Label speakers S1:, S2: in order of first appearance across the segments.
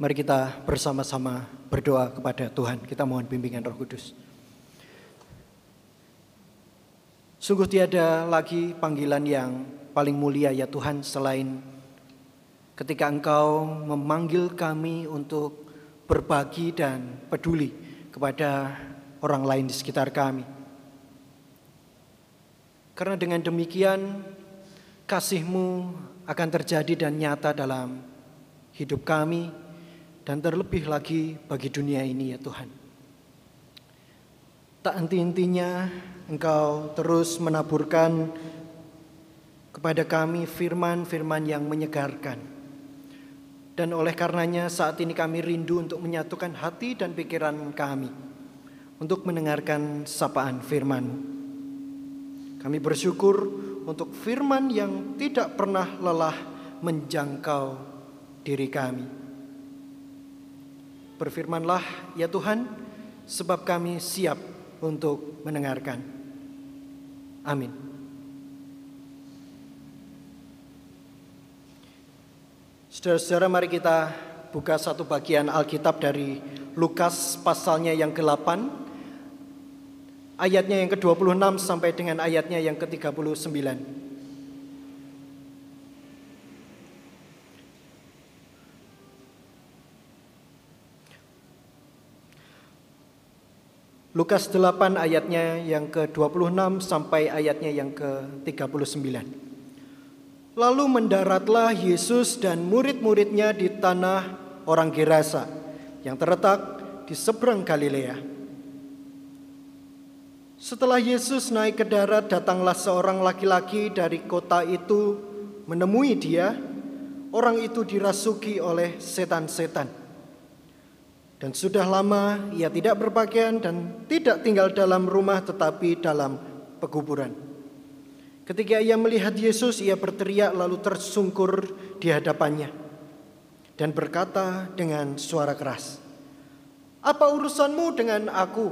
S1: Mari kita bersama-sama berdoa kepada Tuhan. Kita mohon bimbingan Roh Kudus. Sungguh tiada lagi panggilan yang paling mulia ya Tuhan selain ketika Engkau memanggil kami untuk berbagi dan peduli kepada orang lain di sekitar kami. Karena dengan demikian kasih-Mu akan terjadi dan nyata dalam hidup kami, dan terlebih lagi bagi dunia ini ya Tuhan. Tak henti-hentinya Engkau terus menaburkan kepada kami firman-firman yang menyegarkan. Dan oleh karenanya saat ini kami rindu untuk menyatukan hati dan pikiran kami untuk mendengarkan sapaan firman. Kami bersyukur untuk firman yang tidak pernah lelah menjangkau diri kami. Berfirmanlah ya Tuhan, sebab kami siap untuk mendengarkan. Amin. Saudara-saudara mari kita buka satu bagian Alkitab dari Lukas pasalnya yang ke-8 ayatnya yang ke-26 sampai dengan ayatnya yang ke-39. Lukas 8 ayatnya yang ke-26 sampai ayatnya yang ke-39. Lalu mendaratlah Yesus dan murid-muridnya di tanah orang Gerasa yang terletak di seberang Galilea. Setelah Yesus naik ke darat, datanglah seorang laki-laki dari kota itu menemui dia. Orang itu dirasuki oleh setan-setan dan sudah lama ia tidak berpakaian dan tidak tinggal dalam rumah tetapi dalam pekuburan. Ketika ia melihat Yesus, ia berteriak lalu tersungkur di hadapannya dan berkata dengan suara keras, "Apa urusanmu dengan aku?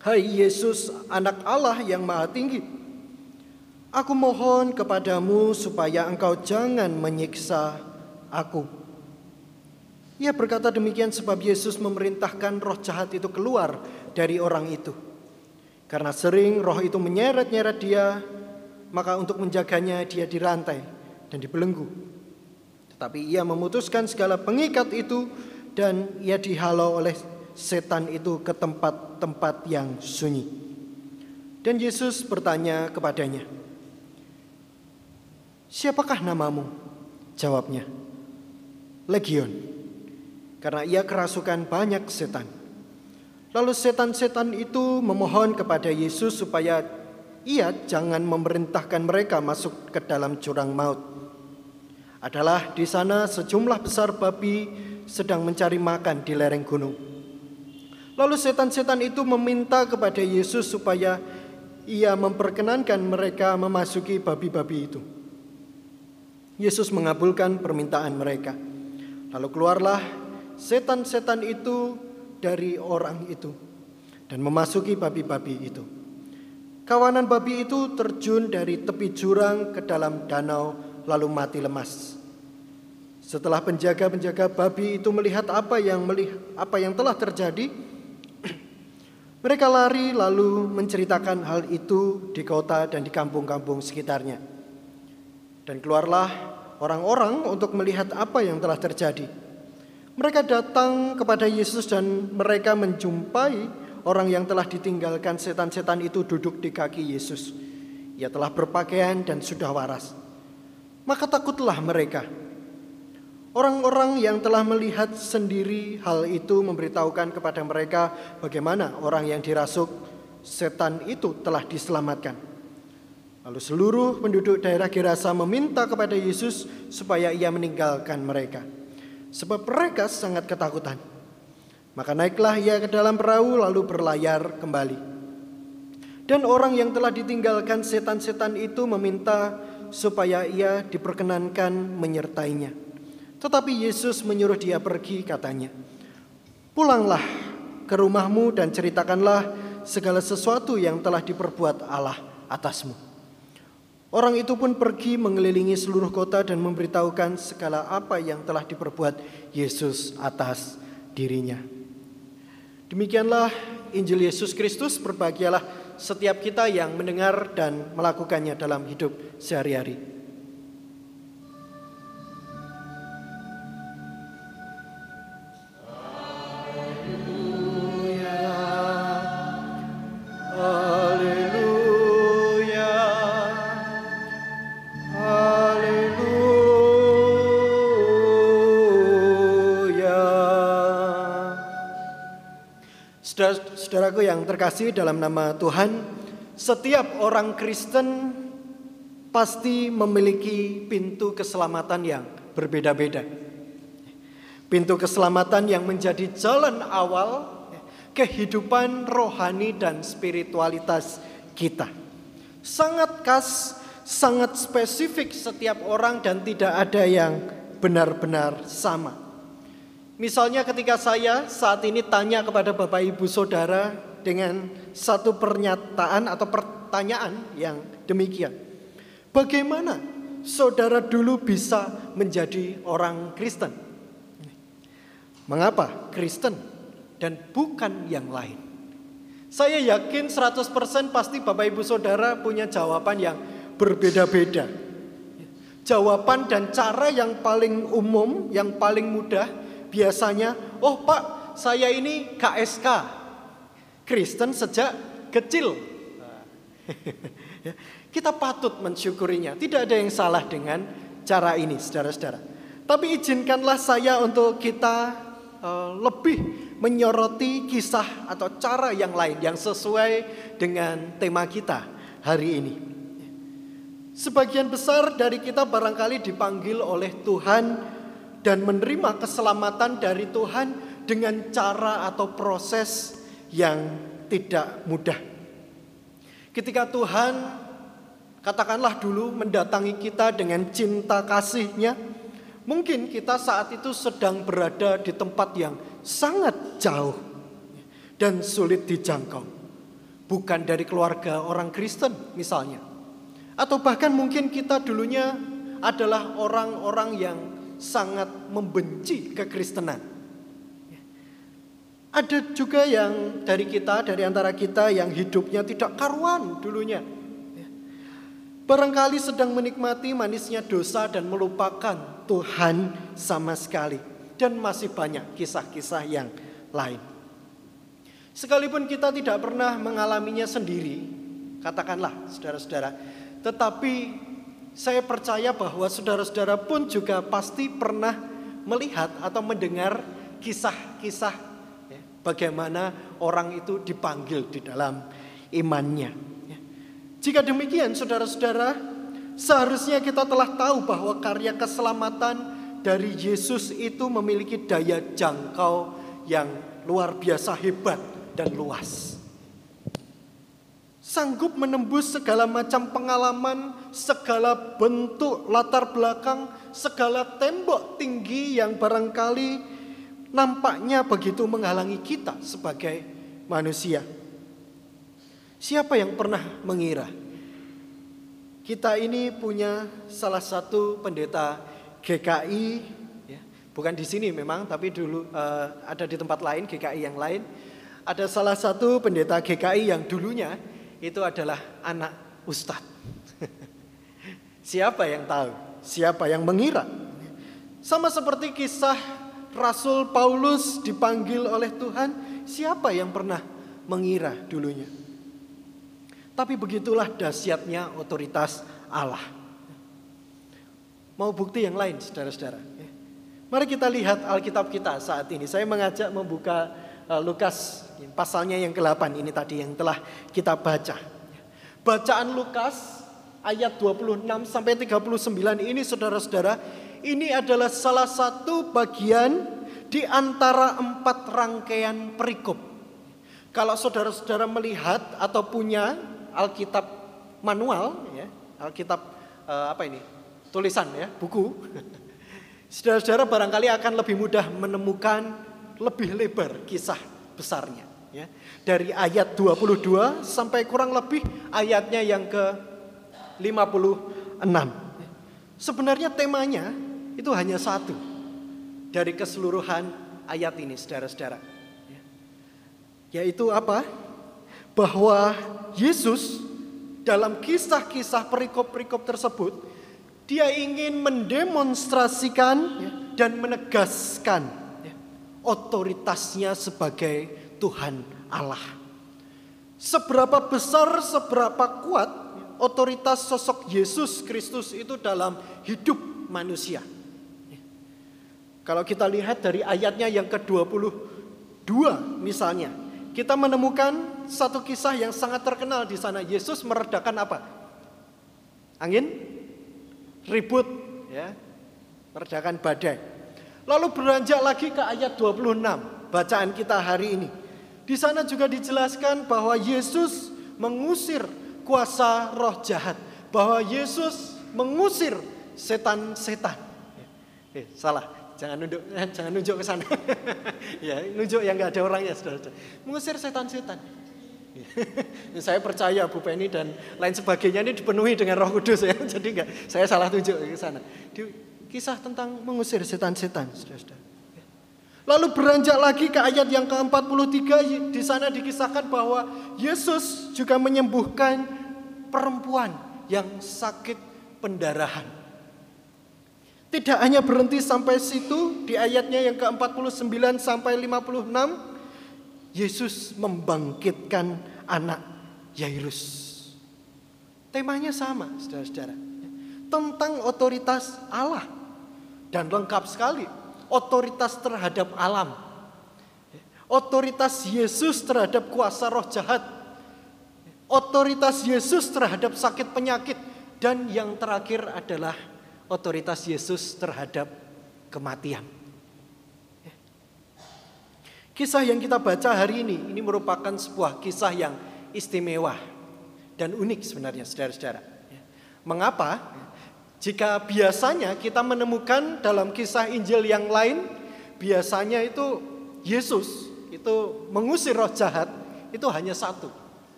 S1: Hai Yesus, anak Allah yang Maha Tinggi, aku mohon kepadamu supaya engkau jangan menyiksa aku." Ia berkata demikian sebab Yesus memerintahkan roh jahat itu keluar dari orang itu. Karena sering roh itu menyeret-nyeret dia, maka untuk menjaganya dia dirantai dan dibelenggu. Tetapi ia memutuskan segala pengikat itu dan ia dihalau oleh setan itu ke tempat-tempat yang sunyi. Dan Yesus bertanya kepadanya, Siapakah namamu? Jawabnya, Legion karena ia kerasukan banyak setan. Lalu setan-setan itu memohon kepada Yesus supaya ia jangan memerintahkan mereka masuk ke dalam jurang maut. Adalah di sana sejumlah besar babi sedang mencari makan di lereng gunung. Lalu setan-setan itu meminta kepada Yesus supaya ia memperkenankan mereka memasuki babi-babi itu. Yesus mengabulkan permintaan mereka. Lalu keluarlah setan-setan itu dari orang itu dan memasuki babi-babi itu. Kawanan babi itu terjun dari tepi jurang ke dalam danau lalu mati lemas. Setelah penjaga-penjaga babi itu melihat apa yang melihat, apa yang telah terjadi, mereka lari lalu menceritakan hal itu di kota dan di kampung-kampung sekitarnya. Dan keluarlah orang-orang untuk melihat apa yang telah terjadi. Mereka datang kepada Yesus dan mereka menjumpai orang yang telah ditinggalkan setan-setan itu duduk di kaki Yesus. Ia telah berpakaian dan sudah waras. Maka takutlah mereka. Orang-orang yang telah melihat sendiri hal itu memberitahukan kepada mereka bagaimana orang yang dirasuk setan itu telah diselamatkan. Lalu seluruh penduduk daerah Gerasa meminta kepada Yesus supaya ia meninggalkan mereka sebab mereka sangat ketakutan. Maka naiklah ia ke dalam perahu lalu berlayar kembali. Dan orang yang telah ditinggalkan setan-setan itu meminta supaya ia diperkenankan menyertainya. Tetapi Yesus menyuruh dia pergi katanya. Pulanglah ke rumahmu dan ceritakanlah segala sesuatu yang telah diperbuat Allah atasmu. Orang itu pun pergi mengelilingi seluruh kota dan memberitahukan segala apa yang telah diperbuat Yesus atas dirinya. Demikianlah Injil Yesus Kristus, berbahagialah setiap kita yang mendengar dan melakukannya dalam hidup sehari-hari. Saudaraku yang terkasih dalam nama Tuhan, setiap orang Kristen pasti memiliki pintu keselamatan yang berbeda-beda. Pintu keselamatan yang menjadi jalan awal kehidupan rohani dan spiritualitas kita. Sangat khas, sangat spesifik setiap orang dan tidak ada yang benar-benar sama. Misalnya ketika saya saat ini tanya kepada Bapak Ibu Saudara dengan satu pernyataan atau pertanyaan yang demikian. Bagaimana saudara dulu bisa menjadi orang Kristen? Mengapa Kristen dan bukan yang lain? Saya yakin 100% pasti Bapak Ibu Saudara punya jawaban yang berbeda-beda. Jawaban dan cara yang paling umum, yang paling mudah biasanya, oh Pak, saya ini KSK, Kristen sejak kecil. Kita patut mensyukurinya. Tidak ada yang salah dengan cara ini, saudara-saudara. Tapi izinkanlah saya untuk kita uh, lebih menyoroti kisah atau cara yang lain yang sesuai dengan tema kita hari ini. Sebagian besar dari kita barangkali dipanggil oleh Tuhan dan menerima keselamatan dari Tuhan dengan cara atau proses yang tidak mudah. Ketika Tuhan katakanlah dulu mendatangi kita dengan cinta kasihnya, mungkin kita saat itu sedang berada di tempat yang sangat jauh dan sulit dijangkau. Bukan dari keluarga orang Kristen misalnya. Atau bahkan mungkin kita dulunya adalah orang-orang yang sangat membenci kekristenan. Ada juga yang dari kita, dari antara kita yang hidupnya tidak karuan dulunya. Barangkali sedang menikmati manisnya dosa dan melupakan Tuhan sama sekali. Dan masih banyak kisah-kisah yang lain. Sekalipun kita tidak pernah mengalaminya sendiri, katakanlah saudara-saudara, tetapi saya percaya bahwa saudara-saudara pun juga pasti pernah melihat atau mendengar kisah-kisah ya, bagaimana orang itu dipanggil di dalam imannya. Ya. Jika demikian, saudara-saudara, seharusnya kita telah tahu bahwa karya keselamatan dari Yesus itu memiliki daya jangkau yang luar biasa hebat dan luas sanggup menembus segala macam pengalaman, segala bentuk latar belakang, segala tembok tinggi yang barangkali nampaknya begitu menghalangi kita sebagai manusia. Siapa yang pernah mengira kita ini punya salah satu pendeta GKI, ya, bukan di sini memang, tapi dulu uh, ada di tempat lain GKI yang lain. Ada salah satu pendeta GKI yang dulunya itu adalah anak ustadz. Siapa yang tahu? Siapa yang mengira? Sama seperti kisah Rasul Paulus dipanggil oleh Tuhan, siapa yang pernah mengira dulunya? Tapi begitulah dahsyatnya otoritas Allah. Mau bukti yang lain, saudara-saudara? Mari kita lihat Alkitab kita saat ini. Saya mengajak membuka Lukas pasalnya yang ke-8 ini tadi yang telah kita baca. Bacaan Lukas ayat 26 sampai 39 ini saudara-saudara, ini adalah salah satu bagian di antara empat rangkaian perikop. Kalau saudara-saudara melihat atau punya Alkitab manual, ya, Alkitab uh, apa ini? Tulisan ya, buku. Saudara-saudara barangkali akan lebih mudah menemukan lebih lebar kisah besarnya ya. Dari ayat 22 sampai kurang lebih ayatnya yang ke 56. Sebenarnya temanya itu hanya satu dari keseluruhan ayat ini, saudara-saudara. Yaitu apa? Bahwa Yesus dalam kisah-kisah perikop-perikop tersebut, dia ingin mendemonstrasikan dan menegaskan otoritasnya sebagai Tuhan Allah. Seberapa besar, seberapa kuat otoritas sosok Yesus Kristus itu dalam hidup manusia. Kalau kita lihat dari ayatnya yang ke-22 misalnya, kita menemukan satu kisah yang sangat terkenal di sana. Yesus meredakan apa? Angin? Ribut, ya. Meredakan badai. Lalu beranjak lagi ke ayat 26, bacaan kita hari ini. Di sana juga dijelaskan bahwa Yesus mengusir kuasa roh jahat, bahwa Yesus mengusir setan-setan. Eh, salah, jangan nunjuk, eh, jangan nunjuk ke sana. ya, nunjuk yang nggak ada orangnya, saudara. Mengusir setan-setan. saya percaya Bu Penny dan lain sebagainya ini dipenuhi dengan Roh Kudus ya. Jadi enggak saya salah tunjuk ke sana. Kisah tentang mengusir setan-setan. Lalu beranjak lagi ke ayat yang ke-43 di sana dikisahkan bahwa Yesus juga menyembuhkan perempuan yang sakit pendarahan. Tidak hanya berhenti sampai situ di ayatnya yang ke-49 sampai 56 Yesus membangkitkan anak Yairus. Temanya sama, Saudara-saudara. Tentang otoritas Allah dan lengkap sekali otoritas terhadap alam. Otoritas Yesus terhadap kuasa roh jahat. Otoritas Yesus terhadap sakit penyakit. Dan yang terakhir adalah otoritas Yesus terhadap kematian. Kisah yang kita baca hari ini, ini merupakan sebuah kisah yang istimewa dan unik sebenarnya saudara-saudara. Mengapa? Jika biasanya kita menemukan dalam kisah Injil yang lain, biasanya itu Yesus itu mengusir roh jahat itu hanya satu.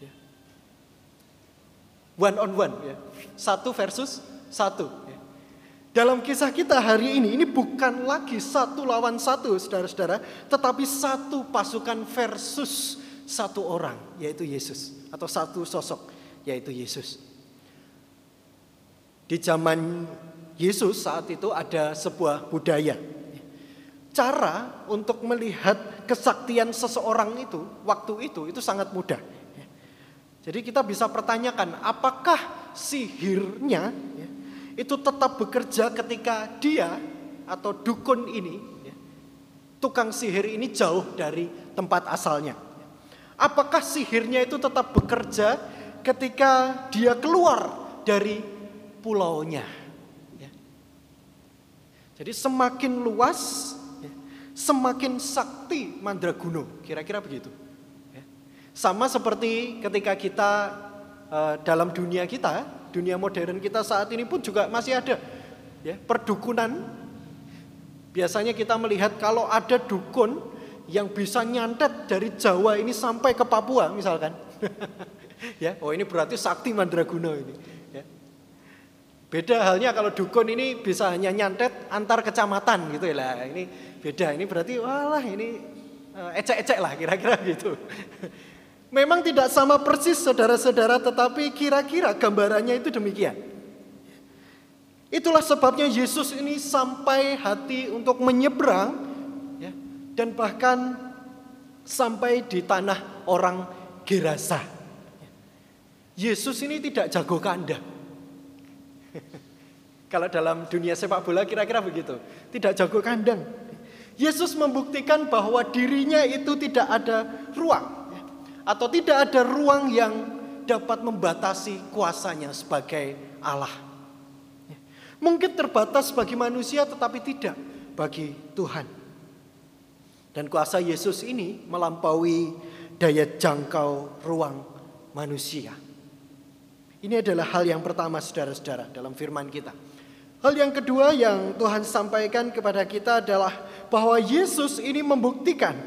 S1: Ya. One on one ya. Satu versus satu. Ya. Dalam kisah kita hari ini, ini bukan lagi satu lawan satu, saudara-saudara, tetapi satu pasukan versus satu orang, yaitu Yesus, atau satu sosok, yaitu Yesus. Di zaman Yesus saat itu ada sebuah budaya. Cara untuk melihat kesaktian seseorang itu waktu itu itu sangat mudah. Jadi kita bisa pertanyakan apakah sihirnya itu tetap bekerja ketika dia atau dukun ini tukang sihir ini jauh dari tempat asalnya. Apakah sihirnya itu tetap bekerja ketika dia keluar dari pulaunya. Ya. Jadi semakin luas, ya, semakin sakti mandraguna. Kira-kira begitu. Ya. Sama seperti ketika kita uh, dalam dunia kita, dunia modern kita saat ini pun juga masih ada ya, perdukunan. Biasanya kita melihat kalau ada dukun yang bisa nyantet dari Jawa ini sampai ke Papua misalkan. ya, oh ini berarti sakti mandraguna ini. Beda halnya kalau dukun ini bisa hanya nyantet antar kecamatan gitu ya lah. Ini beda. Ini berarti walah ini eh, ecek-ecek lah kira-kira gitu. Memang tidak sama persis saudara-saudara tetapi kira-kira gambarannya itu demikian. Itulah sebabnya Yesus ini sampai hati untuk menyeberang ya, dan bahkan sampai di tanah orang Gerasa. Yesus ini tidak jago kandang. Kalau dalam dunia sepak bola kira-kira begitu. Tidak jago kandang. Yesus membuktikan bahwa dirinya itu tidak ada ruang. Atau tidak ada ruang yang dapat membatasi kuasanya sebagai Allah. Mungkin terbatas bagi manusia tetapi tidak bagi Tuhan. Dan kuasa Yesus ini melampaui daya jangkau ruang manusia. Ini adalah hal yang pertama saudara-saudara dalam firman kita. Hal yang kedua yang Tuhan sampaikan kepada kita adalah bahwa Yesus ini membuktikan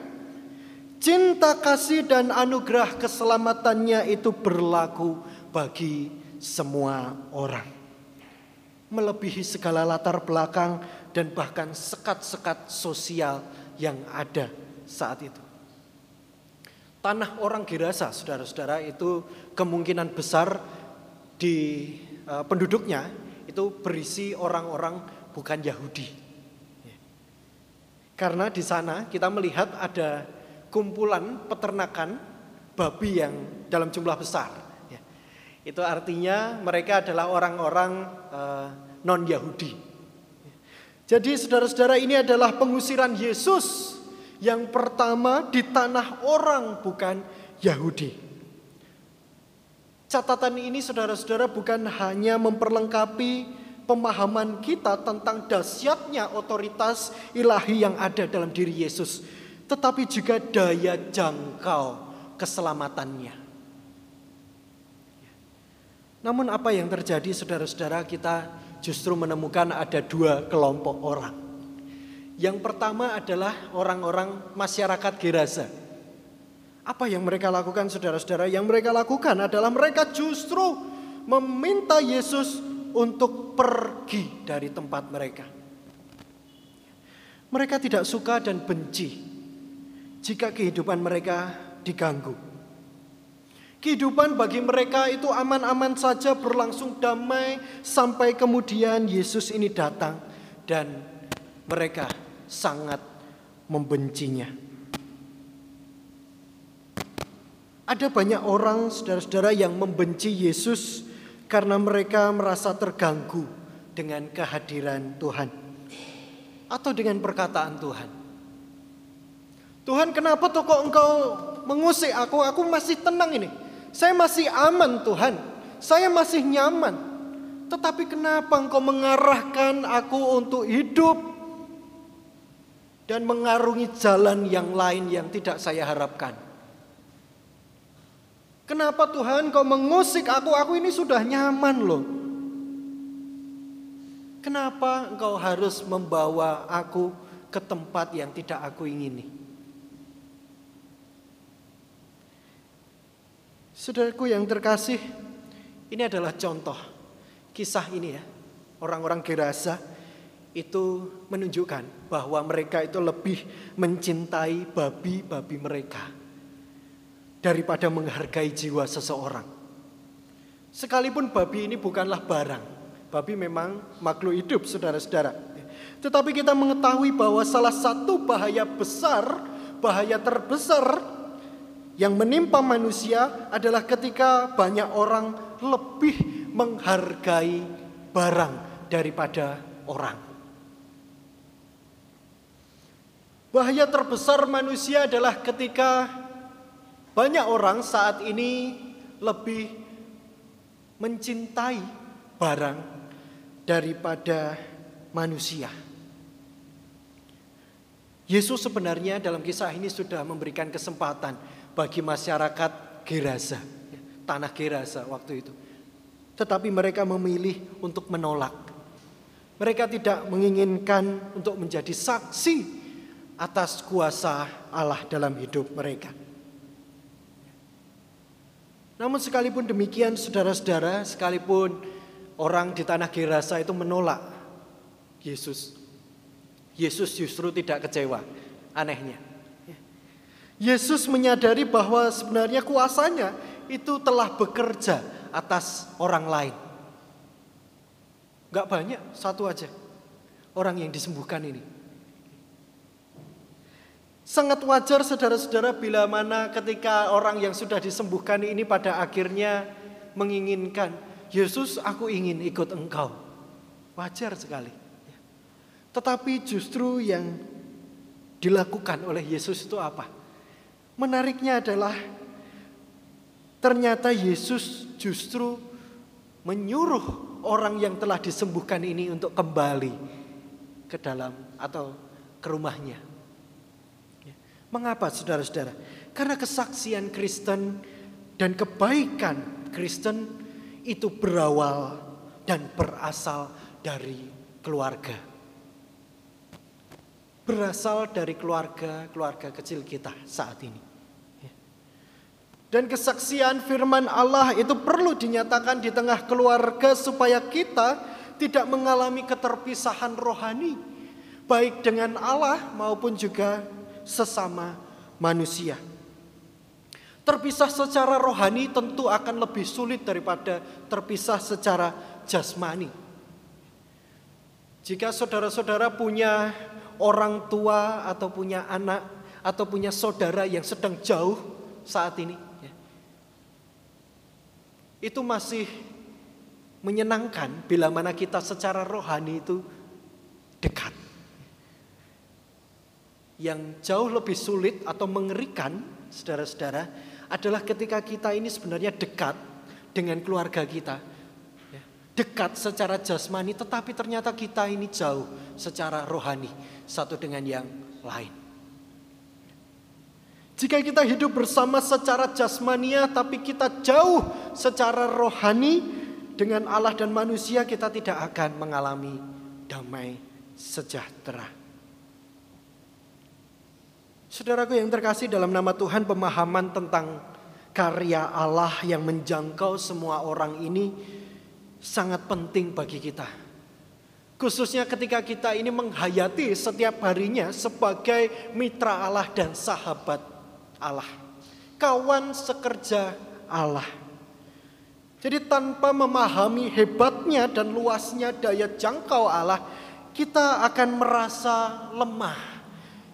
S1: cinta kasih dan anugerah keselamatannya itu berlaku bagi semua orang. Melebihi segala latar belakang dan bahkan sekat-sekat sosial yang ada saat itu. Tanah orang Gerasa, saudara-saudara, itu kemungkinan besar di uh, penduduknya itu berisi orang-orang bukan Yahudi. Karena di sana kita melihat ada kumpulan peternakan babi yang dalam jumlah besar. Ya. Itu artinya mereka adalah orang-orang uh, non-Yahudi. Jadi saudara-saudara ini adalah pengusiran Yesus yang pertama di tanah orang bukan Yahudi. Catatan ini saudara-saudara bukan hanya memperlengkapi pemahaman kita tentang dahsyatnya otoritas ilahi yang ada dalam diri Yesus, tetapi juga daya jangkau keselamatannya. Namun apa yang terjadi saudara-saudara kita justru menemukan ada dua kelompok orang. Yang pertama adalah orang-orang masyarakat Gerasa. Apa yang mereka lakukan saudara-saudara? Yang mereka lakukan adalah mereka justru meminta Yesus untuk pergi dari tempat mereka. Mereka tidak suka dan benci jika kehidupan mereka diganggu. Kehidupan bagi mereka itu aman-aman saja berlangsung damai sampai kemudian Yesus ini datang dan mereka sangat membencinya. Ada banyak orang saudara-saudara yang membenci Yesus karena mereka merasa terganggu dengan kehadiran Tuhan atau dengan perkataan Tuhan. Tuhan kenapa tuh kok engkau mengusik aku? Aku masih tenang ini. Saya masih aman Tuhan. Saya masih nyaman. Tetapi kenapa engkau mengarahkan aku untuk hidup dan mengarungi jalan yang lain yang tidak saya harapkan? Kenapa Tuhan kau mengusik aku? Aku ini sudah nyaman loh. Kenapa engkau harus membawa aku ke tempat yang tidak aku ingini? Saudaraku yang terkasih, ini adalah contoh kisah ini ya. Orang-orang Gerasa itu menunjukkan bahwa mereka itu lebih mencintai babi-babi mereka daripada menghargai jiwa seseorang. Sekalipun babi ini bukanlah barang, babi memang makhluk hidup, saudara-saudara. Tetapi kita mengetahui bahwa salah satu bahaya besar, bahaya terbesar yang menimpa manusia adalah ketika banyak orang lebih menghargai barang daripada orang. Bahaya terbesar manusia adalah ketika banyak orang saat ini lebih mencintai barang daripada manusia. Yesus sebenarnya dalam kisah ini sudah memberikan kesempatan bagi masyarakat Gerasa, tanah Gerasa waktu itu. Tetapi mereka memilih untuk menolak. Mereka tidak menginginkan untuk menjadi saksi atas kuasa Allah dalam hidup mereka. Namun sekalipun demikian saudara-saudara, sekalipun orang di tanah Gerasa itu menolak Yesus. Yesus justru tidak kecewa, anehnya. Yesus menyadari bahwa sebenarnya kuasanya itu telah bekerja atas orang lain. Gak banyak, satu aja. Orang yang disembuhkan ini. Sangat wajar saudara-saudara bila mana ketika orang yang sudah disembuhkan ini pada akhirnya menginginkan, Yesus aku ingin ikut engkau. Wajar sekali. Tetapi justru yang dilakukan oleh Yesus itu apa? Menariknya adalah ternyata Yesus justru menyuruh orang yang telah disembuhkan ini untuk kembali ke dalam atau ke rumahnya. Mengapa saudara-saudara? Karena kesaksian Kristen dan kebaikan Kristen itu berawal dan berasal dari keluarga. Berasal dari keluarga-keluarga kecil kita saat ini. Dan kesaksian firman Allah itu perlu dinyatakan di tengah keluarga supaya kita tidak mengalami keterpisahan rohani baik dengan Allah maupun juga sesama manusia. Terpisah secara rohani tentu akan lebih sulit daripada terpisah secara jasmani. Jika saudara-saudara punya orang tua atau punya anak atau punya saudara yang sedang jauh saat ini, ya, itu masih menyenangkan bila mana kita secara rohani itu dekat yang jauh lebih sulit atau mengerikan, saudara-saudara, adalah ketika kita ini sebenarnya dekat dengan keluarga kita. Ya, dekat secara jasmani, tetapi ternyata kita ini jauh secara rohani satu dengan yang lain. Jika kita hidup bersama secara jasmania, tapi kita jauh secara rohani dengan Allah dan manusia, kita tidak akan mengalami damai sejahtera. Saudaraku yang terkasih dalam nama Tuhan pemahaman tentang karya Allah yang menjangkau semua orang ini sangat penting bagi kita. Khususnya ketika kita ini menghayati setiap harinya sebagai mitra Allah dan sahabat Allah. Kawan sekerja Allah. Jadi tanpa memahami hebatnya dan luasnya daya jangkau Allah, kita akan merasa lemah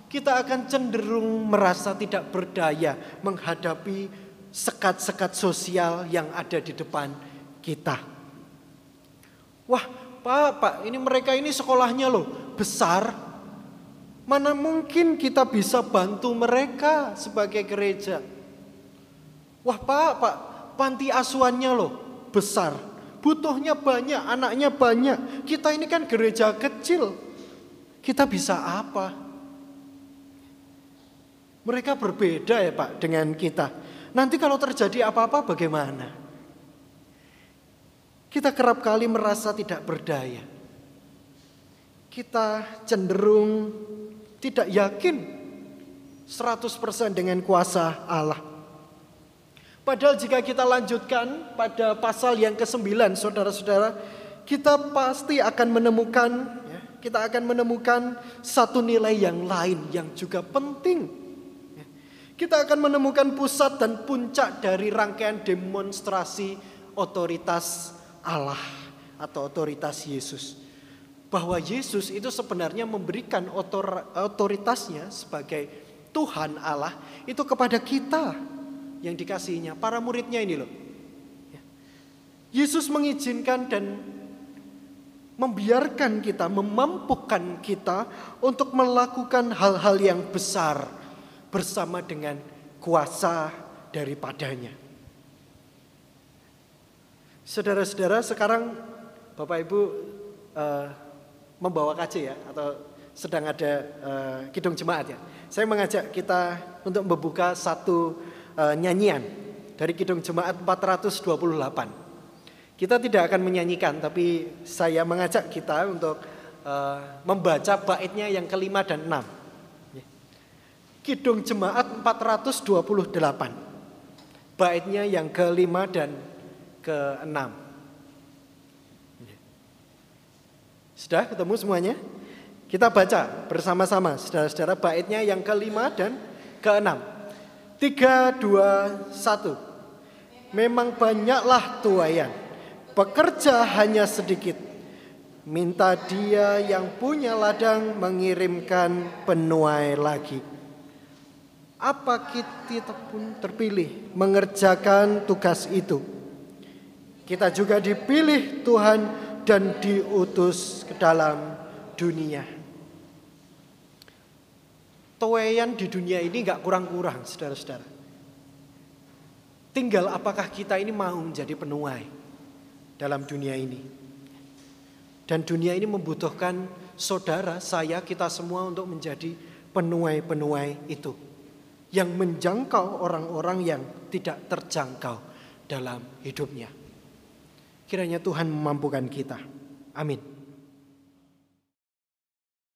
S1: kita akan cenderung merasa tidak berdaya menghadapi sekat-sekat sosial yang ada di depan kita. Wah, Pak, Pak, ini mereka ini sekolahnya loh besar. Mana mungkin kita bisa bantu mereka sebagai gereja? Wah, Pak, Pak, panti asuhannya loh besar. Butuhnya banyak, anaknya banyak. Kita ini kan gereja kecil. Kita bisa apa? Mereka berbeda ya Pak dengan kita. Nanti kalau terjadi apa-apa bagaimana? Kita kerap kali merasa tidak berdaya. Kita cenderung tidak yakin 100% dengan kuasa Allah. Padahal jika kita lanjutkan pada pasal yang ke-9 saudara-saudara, kita pasti akan menemukan ya, kita akan menemukan satu nilai yang lain yang juga penting kita akan menemukan pusat dan puncak dari rangkaian demonstrasi otoritas Allah atau otoritas Yesus. Bahwa Yesus itu sebenarnya memberikan otoritasnya sebagai Tuhan Allah itu kepada kita yang dikasihinya, para muridnya ini loh. Ya. Yesus mengizinkan dan membiarkan kita, memampukan kita untuk melakukan hal-hal yang besar bersama dengan kuasa daripadanya. Saudara-saudara, sekarang Bapak Ibu uh, membawa KC ya atau sedang ada uh, kidung jemaat ya. Saya mengajak kita untuk membuka satu uh, nyanyian dari kidung jemaat 428. Kita tidak akan menyanyikan tapi saya mengajak kita untuk uh, membaca baitnya yang kelima dan enam. Kidung Jemaat 428. Baitnya yang kelima dan keenam. Sudah ketemu semuanya? Kita baca bersama-sama saudara-saudara baitnya yang kelima dan keenam. Tiga, dua, satu. Memang banyaklah tuayan, pekerja hanya sedikit. Minta dia yang punya ladang mengirimkan penuai lagi apa kita pun terpilih mengerjakan tugas itu. Kita juga dipilih Tuhan dan diutus ke dalam dunia. Toeyan di dunia ini nggak kurang-kurang, saudara-saudara. Tinggal apakah kita ini mau menjadi penuai dalam dunia ini. Dan dunia ini membutuhkan saudara, saya, kita semua untuk menjadi penuai-penuai itu yang menjangkau orang-orang yang tidak terjangkau dalam hidupnya. Kiranya Tuhan memampukan kita. Amin.